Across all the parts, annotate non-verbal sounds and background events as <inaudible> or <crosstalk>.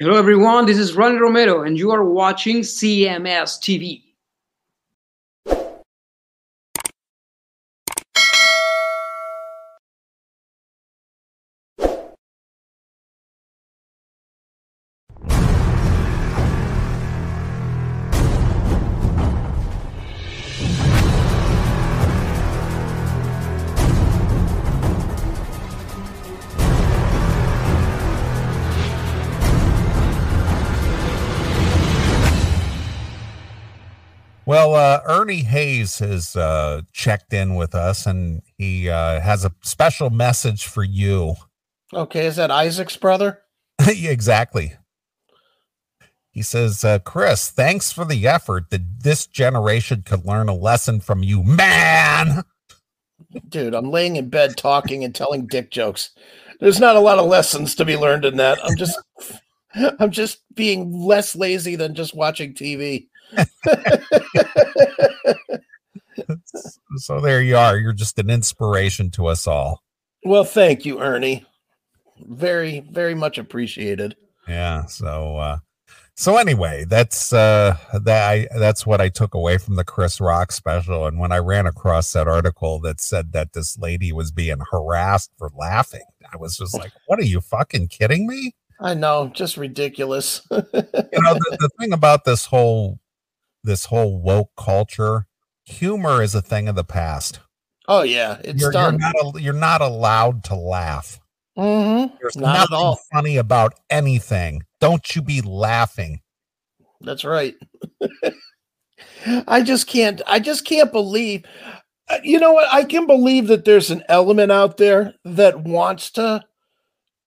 Hello, everyone. This is Ronnie Romero, and you are watching CMS TV. Uh, Ernie Hayes has uh, checked in with us and he uh, has a special message for you. Okay, is that Isaac's brother? <laughs> Yeah, exactly. He says, uh, Chris, thanks for the effort that this generation could learn a lesson from you, man. Dude, I'm laying in bed talking and telling dick jokes. There's not a lot of lessons to be learned in that. I'm just <laughs> I'm just being less lazy than just watching TV. <laughs> so there you are. You're just an inspiration to us all. Well, thank you, Ernie. Very, very much appreciated. Yeah. So, uh, so anyway, that's uh, that I that's what I took away from the Chris Rock special. And when I ran across that article that said that this lady was being harassed for laughing, I was just like, "What are you fucking kidding me?" I know, just ridiculous. <laughs> you know, the, the thing about this whole this whole woke culture, humor is a thing of the past. Oh yeah, it's you're, done. You're not, you're not allowed to laugh. Mm-hmm. There's Not at nothing all. funny about anything. Don't you be laughing. That's right. I just can't. I just can't believe. uh, You know what? I can believe that there's an element out there that wants to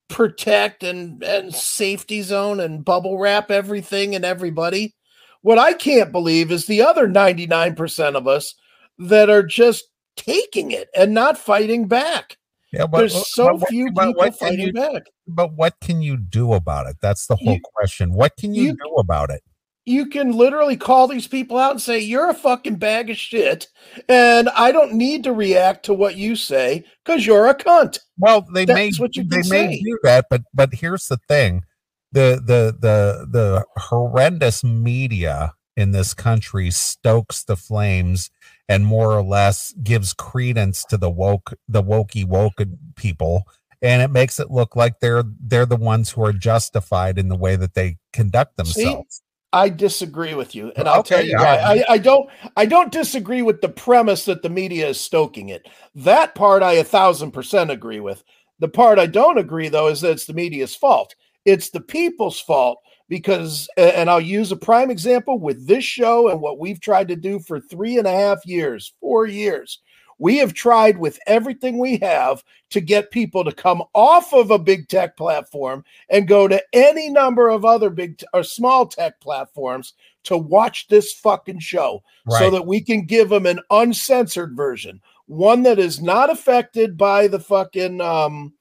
protect and and safety zone and bubble wrap everything and everybody. What I can't believe is the other 99% of us that are just taking it and not fighting back. Yeah, but There's so but few but people fighting you- back. But what can you do about it? That's the whole You- question. What can you, you- do about it? you can literally call these people out and say you're a fucking bag of shit and i don't need to react to what you say because you're a cunt Well, they may what you they may do that, but but here's the thing: the the the the horrendous media in this country stokes the flames and more or less gives credence to the woke the wokey woke people. And it makes it look like they're they're the ones who are justified in the way that they conduct See? themselves. I disagree with you. And i'll tell you why. I, I don't i don't disagree with the premise that the media is stoking it. That part i a thousand percent agree with. The part i don't agree though is that it's the media's fault it's the people's fault because and i'll use a prime example with this show and what we've tried to do for three and a half years four years. We have tried with everything we have to get people to come off of a big tech platform and go to any number of other big t- or small tech platforms to watch this fucking show so that we can give them an uncensored version. One that is not affected by the fucking um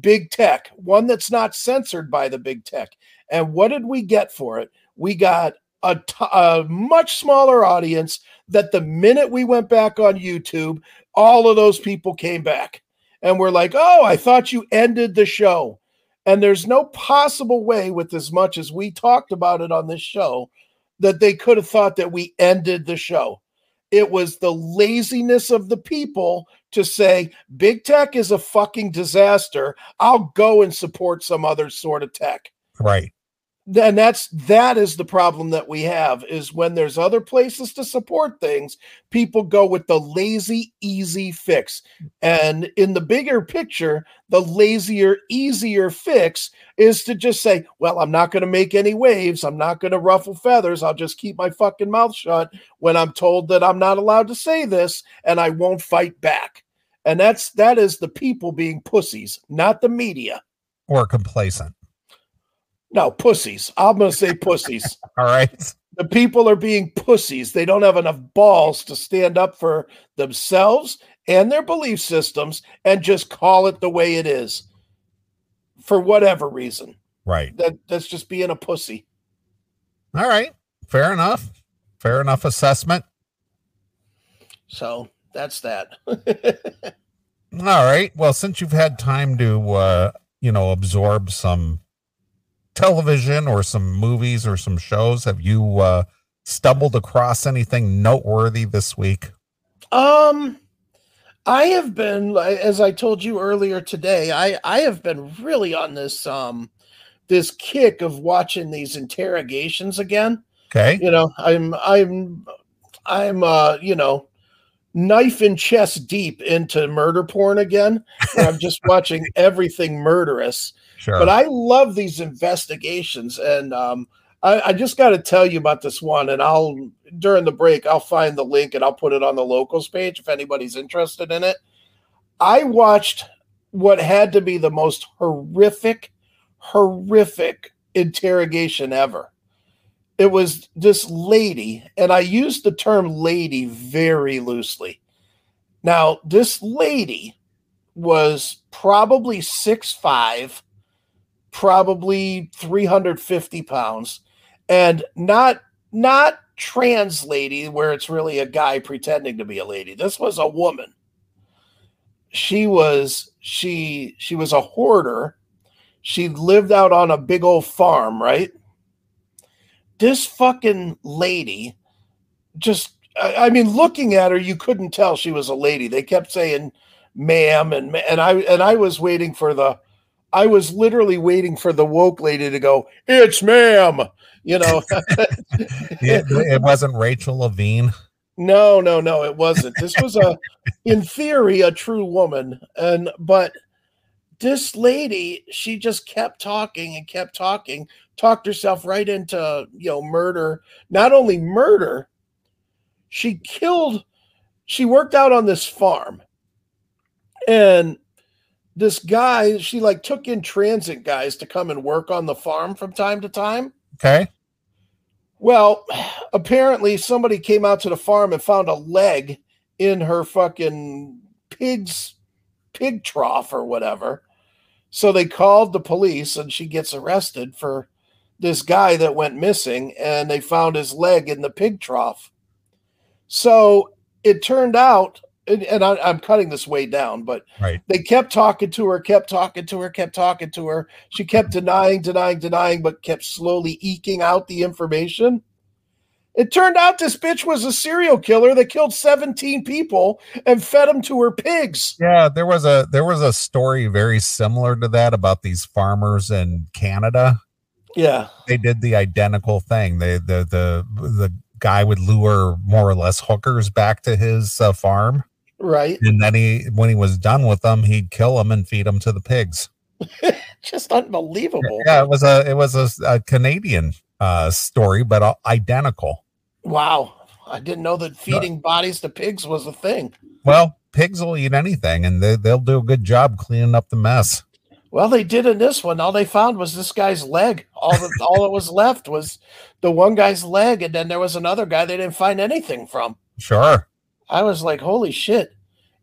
big tech one that's not censored by the big tech. And what did we get for it? We got a, t- a much smaller audience that the minute we went back on youtube all of those people came back and we're like oh i thought you ended the show. And there's no possible way, with as much as we talked about it on this show, that they could have thought that we ended the show. It was the laziness of the people to say, big tech is a fucking disaster. I'll go and support some other sort of tech. Right. And that's that is the problem that we have is when there's other places to support things people go with the lazy easy fix. And in the bigger picture the lazier easier fix is to just say well i'm not going to make any waves. I'm not going to ruffle feathers. I'll just keep my fucking mouth shut when i'm told that i'm not allowed to say this and i won't fight back and that's that is the people being pussies not the media. Or complacent. No pussies. I'm going to say pussies. <laughs> All right. The people are being pussies. They don't have enough balls to stand up for themselves and their belief systems and just call it the way it is. For whatever reason. right. That that's just being a pussy. all right. Fair enough. Fair enough assessment. So that's that. <laughs> All right. Well, since you've had time to, uh, you know, absorb some television or some movies or some shows? Have you uh, stumbled across anything noteworthy this week? Um, I have been, as I told you earlier today, I I have been really on this um this kick of watching these interrogations again. Okay. You know, I'm I'm I'm uh you know knife in chest deep into murder porn again. I'm just watching <laughs> everything murderous. Sure. But I love these investigations, and um, I, I just got to tell you about this one. And I'll during the break, I'll find the link and I'll put it on the locals page if anybody's interested in it. I watched what had to be the most horrific, horrific interrogation ever. It was this lady, and I use the term lady very loosely. Now, this lady was probably six five, probably 350 pounds, and not not trans lady where it's really a guy pretending to be a lady. This was a woman. She was she she was a hoarder. She lived out on a big old farm, right? This fucking lady just I, I mean looking at her you couldn't tell she was a lady. They kept saying ma'am and and I and I was waiting for the I was literally waiting for the woke lady to go, "It's ma'am." You know. <laughs> <laughs> it, it wasn't Rachel Levine. No, no, no, it wasn't. This was a in theory a true woman and but this lady, she just kept talking and kept talking, talked herself right into, you know, murder. Not only murder, she killed she worked out on this farm. And this guy, she like took in transit guys to come and work on the farm from time to time. Okay. Well, apparently somebody came out to the farm and found a leg in her fucking pig's pig trough or whatever. So they called the police and she gets arrested for this guy that went missing and they found his leg in the pig trough. So it turned out and, and I, am cutting this way down, but right. they kept talking to her, kept talking to her, kept talking to her. She kept denying, denying, denying, but kept slowly eking out the information. It turned out this bitch was a serial killer that killed 17 people and fed them to her pigs. Yeah, there was a there was a story very similar to that about these farmers in Canada. Yeah. They did the identical thing. They the the the guy would lure more or less hookers back to his uh, farm Right. and then he when he was done with them he'd kill them and feed them to the pigs <laughs> Just unbelievable. yeah it was a it was a, a canadian uh story but uh, identical Wow. I didn't know that feeding bodies to pigs was a thing. well pigs will eat anything and they, they'll do a good job cleaning up the mess Well, they did in this one. All they found was this guy's leg. All that all that was left was the one guy's leg, and then there was another guy they didn't find anything from. sure I was like, holy shit.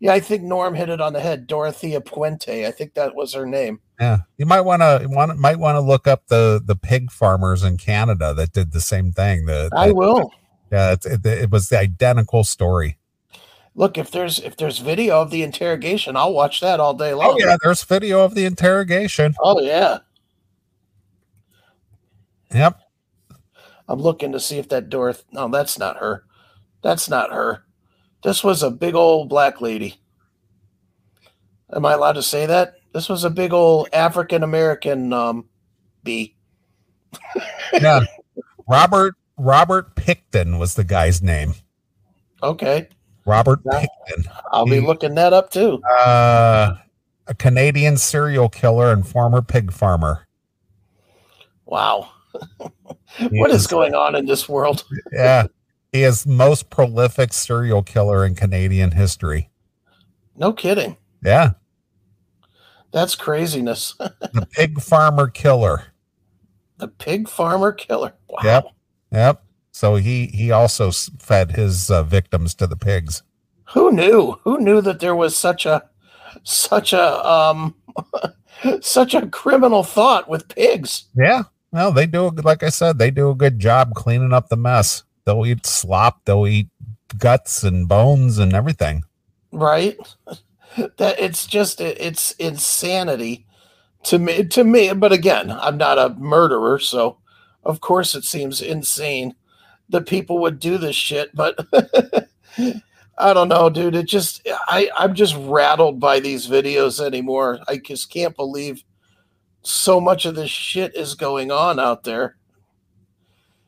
Yeah, I think Norm hit it on the head. Dorothea Puente. I think that was her name. yeah you might want to want might want to look up the the pig farmers in canada that did the same thing the, I the- will. Yeah it's, it, it was the identical story Look, if there's if there's video of the interrogation, I'll watch that all day long. oh yeah there's video of the interrogation Oh yeah. yep I'm looking to see if that Doroth no, that's not her. That's not her. This was a big old black lady. Am I allowed to say that? This was a big old African American um bee. yeah <laughs> robert robert Pickton was the guy's name Okay. robert Pickton I'll be looking that up too. uh a canadian serial killer and former pig farmer Wow. What is was- going on in this world? yeah he is most prolific serial killer in canadian history No kidding. yeah That's craziness. <laughs> the pig farmer killer the pig farmer killer. Wow. Yep. Yep. So he he also fed his uh, victims to the pigs. Who knew? Who knew that there was such a such a um <laughs> such a criminal thought with pigs? Yeah. Well, they do a good- like I said, they do a good job cleaning up the mess. They'll eat slop. They'll eat guts and bones and everything. right <laughs> that it's just it's insanity To me, to me, but again, I'm not a murderer, so of course it seems insane that people would do this shit. But <laughs> I don't know, dude. It just I I'm just rattled by these videos anymore. I just can't believe so much of this shit is going on out there.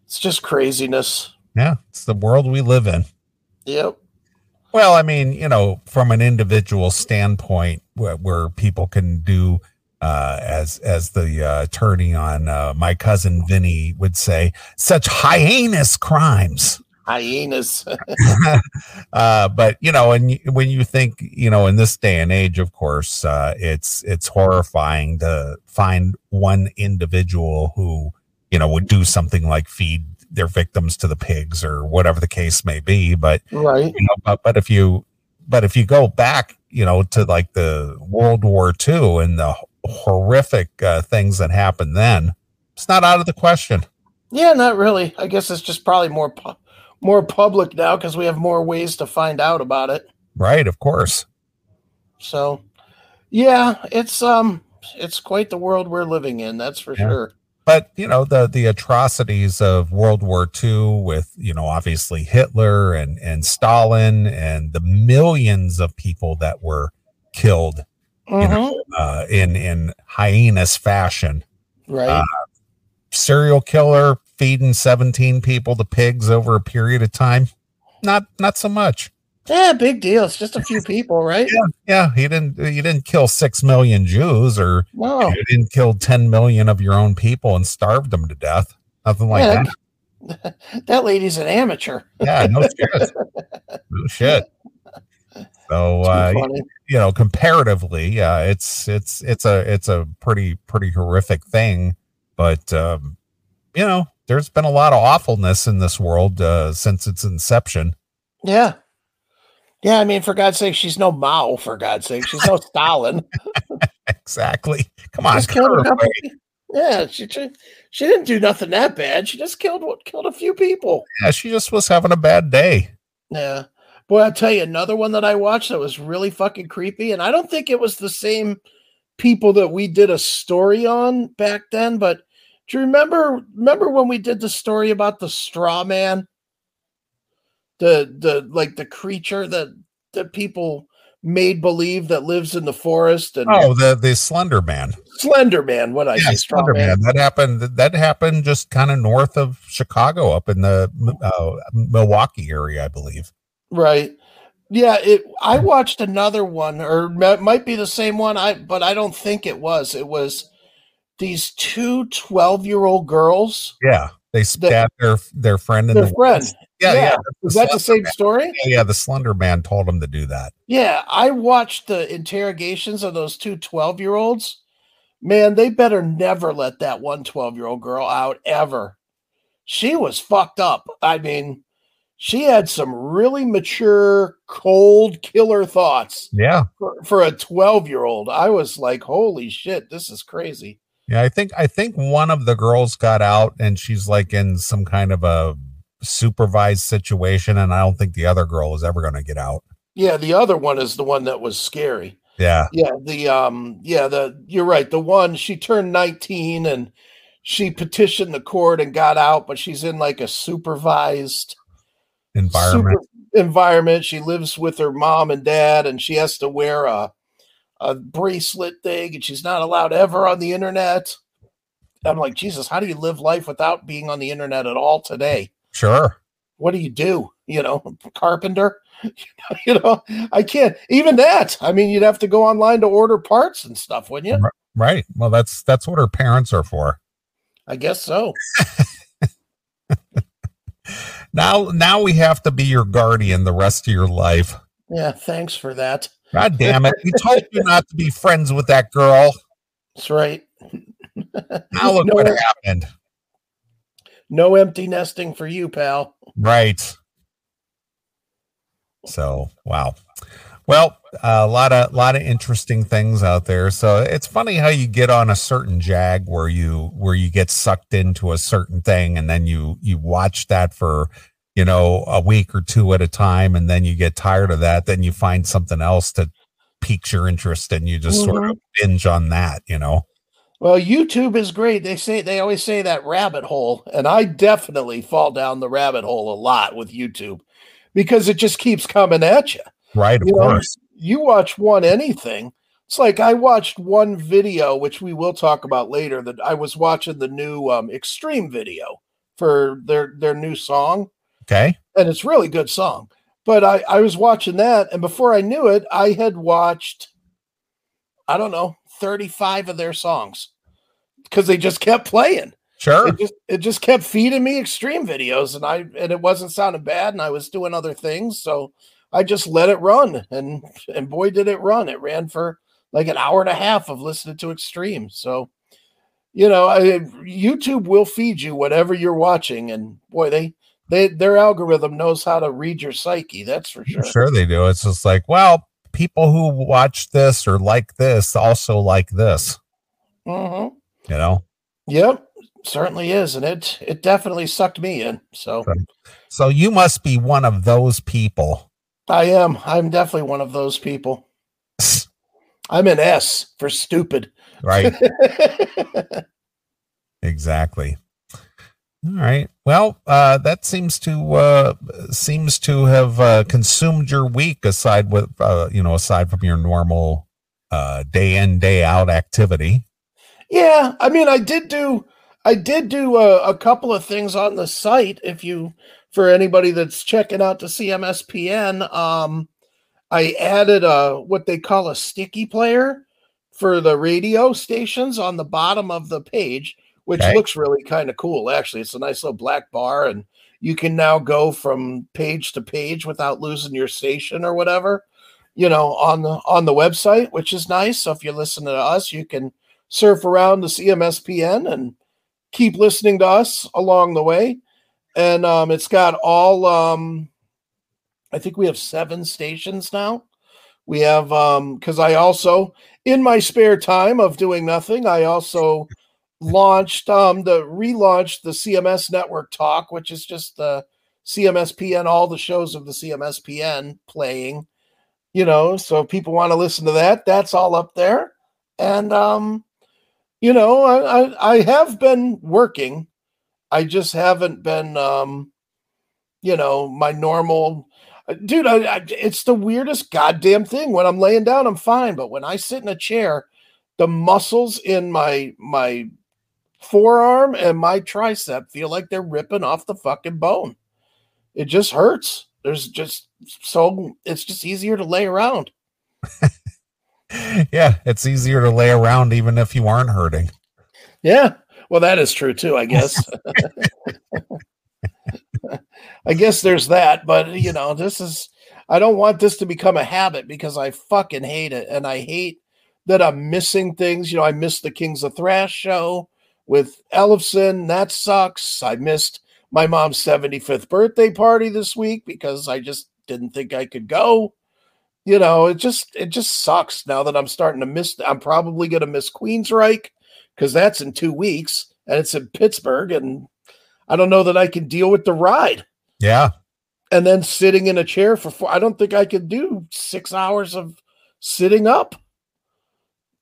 It's just craziness. Yeah, it's the world we live in. Yep. Well, I mean, you know, from an individual standpoint, where, where people can do, uh, as as the uh, attorney on uh, my cousin Vinny would say, such heinous crimes. Hyenas. <laughs> <laughs> uh, but you know, and when you think, you know, in this day and age, of course, uh, it's it's horrifying to find one individual who, you know, would do something like feed their victims to the pigs or whatever the case may be. But right. you know, but but if you but if you go back, you know, to like the World War II and the horrific uh, things that happened then, it's not out of the question. Yeah, not really. I guess it's just probably more pu- more public now because we have more ways to find out about it. Right, of course. So, yeah, it's um, it's quite the world we're living in. That's for Yeah. sure. but you know the the atrocities of World War II with you know obviously Hitler and and Stalin and the millions of people that were killed Mhm. know uh, in in hyenas fashion. Right. uh, Serial killer feeding 17 people to pigs over a period of time. Not not so much. yeah, big deal. It's just a few people, right? Yeah, he didn't he didn't kill 6 million Jews or No. you didn't kill 10 million of your own people and starved them to death. Nothing like Yeah, that. That <laughs> lady's an amateur. Yeah, no shit. <laughs> No shit. So uh, you know, comparatively, uh, it's it's it's a it's a pretty pretty horrific thing, but um, you know, there's been a lot of awfulness in this world uh, since its inception. Yeah. Yeah, I mean, for God's sake, she's no Mao, for God's sake. She's no Stalin. <laughs> Exactly. Come on, Just cut killed her a couple. Yeah, she, she she didn't do nothing that bad. She just killed killed a few people. Yeah, she just was having a bad day. Yeah. Boy, I'll tell you another one that I watched that was really fucking creepy. And I don't think it was the same people that we did a story on back then, but do you remember remember when we did the story about the straw man? The the like the creature that that people made believe that lives in the forest and Oh, the the Slender Man. Slender Man, what I Yeah, say, Slender man. Man. That happened. That happened just kind of north of Chicago, up in the uh, Milwaukee area, I believe. Right. Yeah, it I watched another one or it might be the same one I but I don't think it was. It was these two 12-year-old girls, Yeah, they stabbed their their friend in their the friend. woods. Yeah, Yeah. yeah. Was that the same story? Man- Yeah, the Slender Man told him to do that. Yeah, I watched the interrogations of those two 12-year-olds. Man, they better never let that one 12-year-old girl out ever. She was fucked up. I mean, she had some really mature, cold killer thoughts. Yeah, for, for a 12 year old i was like holy shit this is crazy yeah. I think I think one of the girls got out, and she's like in some kind of a supervised situation, and I don't think the other girl is ever going to get out. yeah the other one is the one that was scary Yeah, yeah the um yeah the you're right the one she turned 19 and she petitioned the court and got out but she's in like a supervised environment. environment she lives with her mom and dad and she has to wear a a bracelet thing and she's not allowed ever on the internet i'm like jesus how do you live life without being on the internet at all today Sure. what do you do? You know, <laughs> carpenter. <laughs> you know, I can't even that. I mean, you'd have to go online to order parts and stuff, wouldn't you? Right. Well, that's that's what her parents are for. I guess so. <laughs> Now, now we have to be your guardian the rest of your life. Yeah, thanks for that. God damn it! We told you not to be friends with that girl. That's right. Now look No, what happened. no empty nesting for you, pal. Right. So wow. Well, a lot of lot of interesting things out there. So it's funny how you get on a certain jag where you where you get sucked into a certain thing and then you you watch that for you know a week or two at a time and then you get tired of that then you find something else that piques your interest and you just sort of mm-hmm. binge on that, you know. Well, YouTube is great. They say they always say that rabbit hole, and I definitely fall down the rabbit hole a lot with YouTube because it just keeps coming at you. Right, of You know, course. you watch one anything. It's like I watched one video, which we will talk about later. That I was watching the new um, Extreme video for their their new song, Okay. and it's really good song. But I I was watching that, and before I knew it, I had watched I don't know thirty five of their songs because they just kept playing. Sure. It just it just kept feeding me extreme videos, and I and it wasn't sounding bad, and I was doing other things, so I just let it run, and and boy did it run! It ran for like an hour and a half of listening to extreme. So, you know, I, YouTube will feed you whatever you're watching, and boy, they they their algorithm knows how to read your psyche. That's for sure. Sure they do. It's just like, well, people who watch this or like this also like this, hmm you know? Yep, certainly is, and it it definitely sucked me in. So So you must be one of those people. I am. I'm definitely one of those people. I'm an S for stupid. Right. <laughs> exactly. All right. Well, uh, that seems to uh, seems to have uh, consumed your week aside with uh, you know aside from your normal uh, day in day out activity. yeah, I mean, I did do, I did do a, a couple of things on the site. If you, for anybody that's checking out the CMSPN, um, I added a what they call a sticky player for the radio stations on the bottom of the page, which Okay. looks really kind of cool. Actually, it's a nice little black bar, and you can now go from page to page without losing your station or whatever. You know, on the on the website, which is nice. So if you're listening to us, you can surf around the CMSPN and keep listening to us along the way. And um, it's got all um, I think we have seven stations now. We have um because I also in my spare time of doing nothing, I also launched um the relaunched the CMS Network Talk, which is just the CMSPN, all the shows of the CMSPN playing, you know. So if people want to listen to that, that's all up there. And um, you know, I I, I have been working. I just haven't been um, you know, my normal uh, dude I, I, it's the weirdest goddamn thing. When i'm laying down i'm fine but when i sit in a chair the muscles in my my forearm and my tricep feel like they're ripping off the fucking bone. It just hurts. There's just so it's just easier to lay around. <laughs> Yeah, it's easier to lay around even if you aren't hurting. yeah well that is true too i guess. <laughs> <laughs> I guess there's that but you know this is i don't want this to become a habit because i fucking hate it and i hate that i'm missing things. You know i missed the kings of thrash show with ellefson. That sucks. I missed my mom's 75th birthday party this week because i just didn't think i could go. You know it just it just sucks now that i'm starting to miss i'm probably going to miss queensryche because that's in two weeks and it's in Pittsburgh. And I don't know that I can deal with the ride. Yeah. And then sitting in a chair for four, I don't think I could do six hours of sitting up.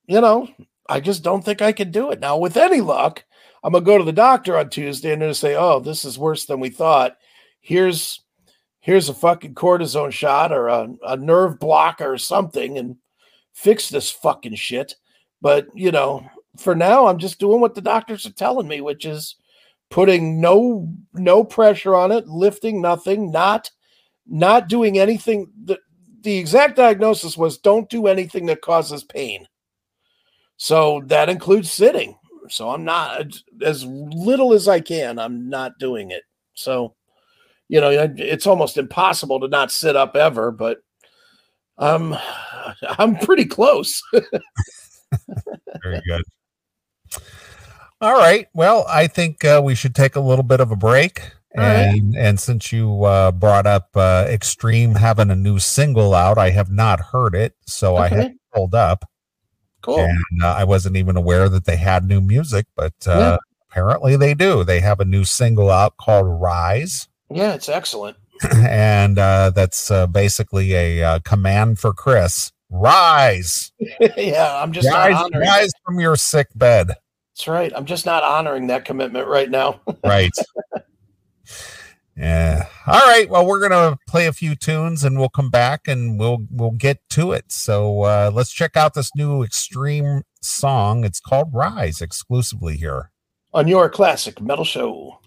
You know, I just don't think I could do it. Now, with any luck, I'm going to go to the doctor on Tuesday and they're going to say, oh, this is worse than we thought. Here's here's a fucking cortisone shot or a, a nerve blocker or something and fix this fucking shit. But, you know, for now i'm just doing what the doctors are telling me which is putting no no pressure on it lifting nothing not not doing anything. The, the exact diagnosis was don't do anything that causes pain. So that includes sitting. So i'm not as little as i can i'm not doing it. So you know it's almost impossible to not sit up ever but um <sighs> i'm pretty close. <laughs> Very good. All right. Well, I think uh, we should take a little bit of a break. All right. And and since you uh, brought up uh, Extreme having a new single out, I have not heard it, so I Okay. have pulled up, cool and uh, I wasn't even aware that they had new music, but uh, Yeah. apparently they do. They have a new single out called "Rise," Yeah, it's excellent. <clears throat> and uh, that's uh, basically a uh, command for Chris: "Rise, <laughs> yeah, I'm just rise, rise from your sick bed." That's right. I'm just not honoring that commitment right now. <laughs> right. Yeah. All right. Well, we're gonna play a few tunes and we'll come back and we'll we'll get to it. So uh, let's check out this new extreme song. It's called Rise exclusively here. On your classic metal show.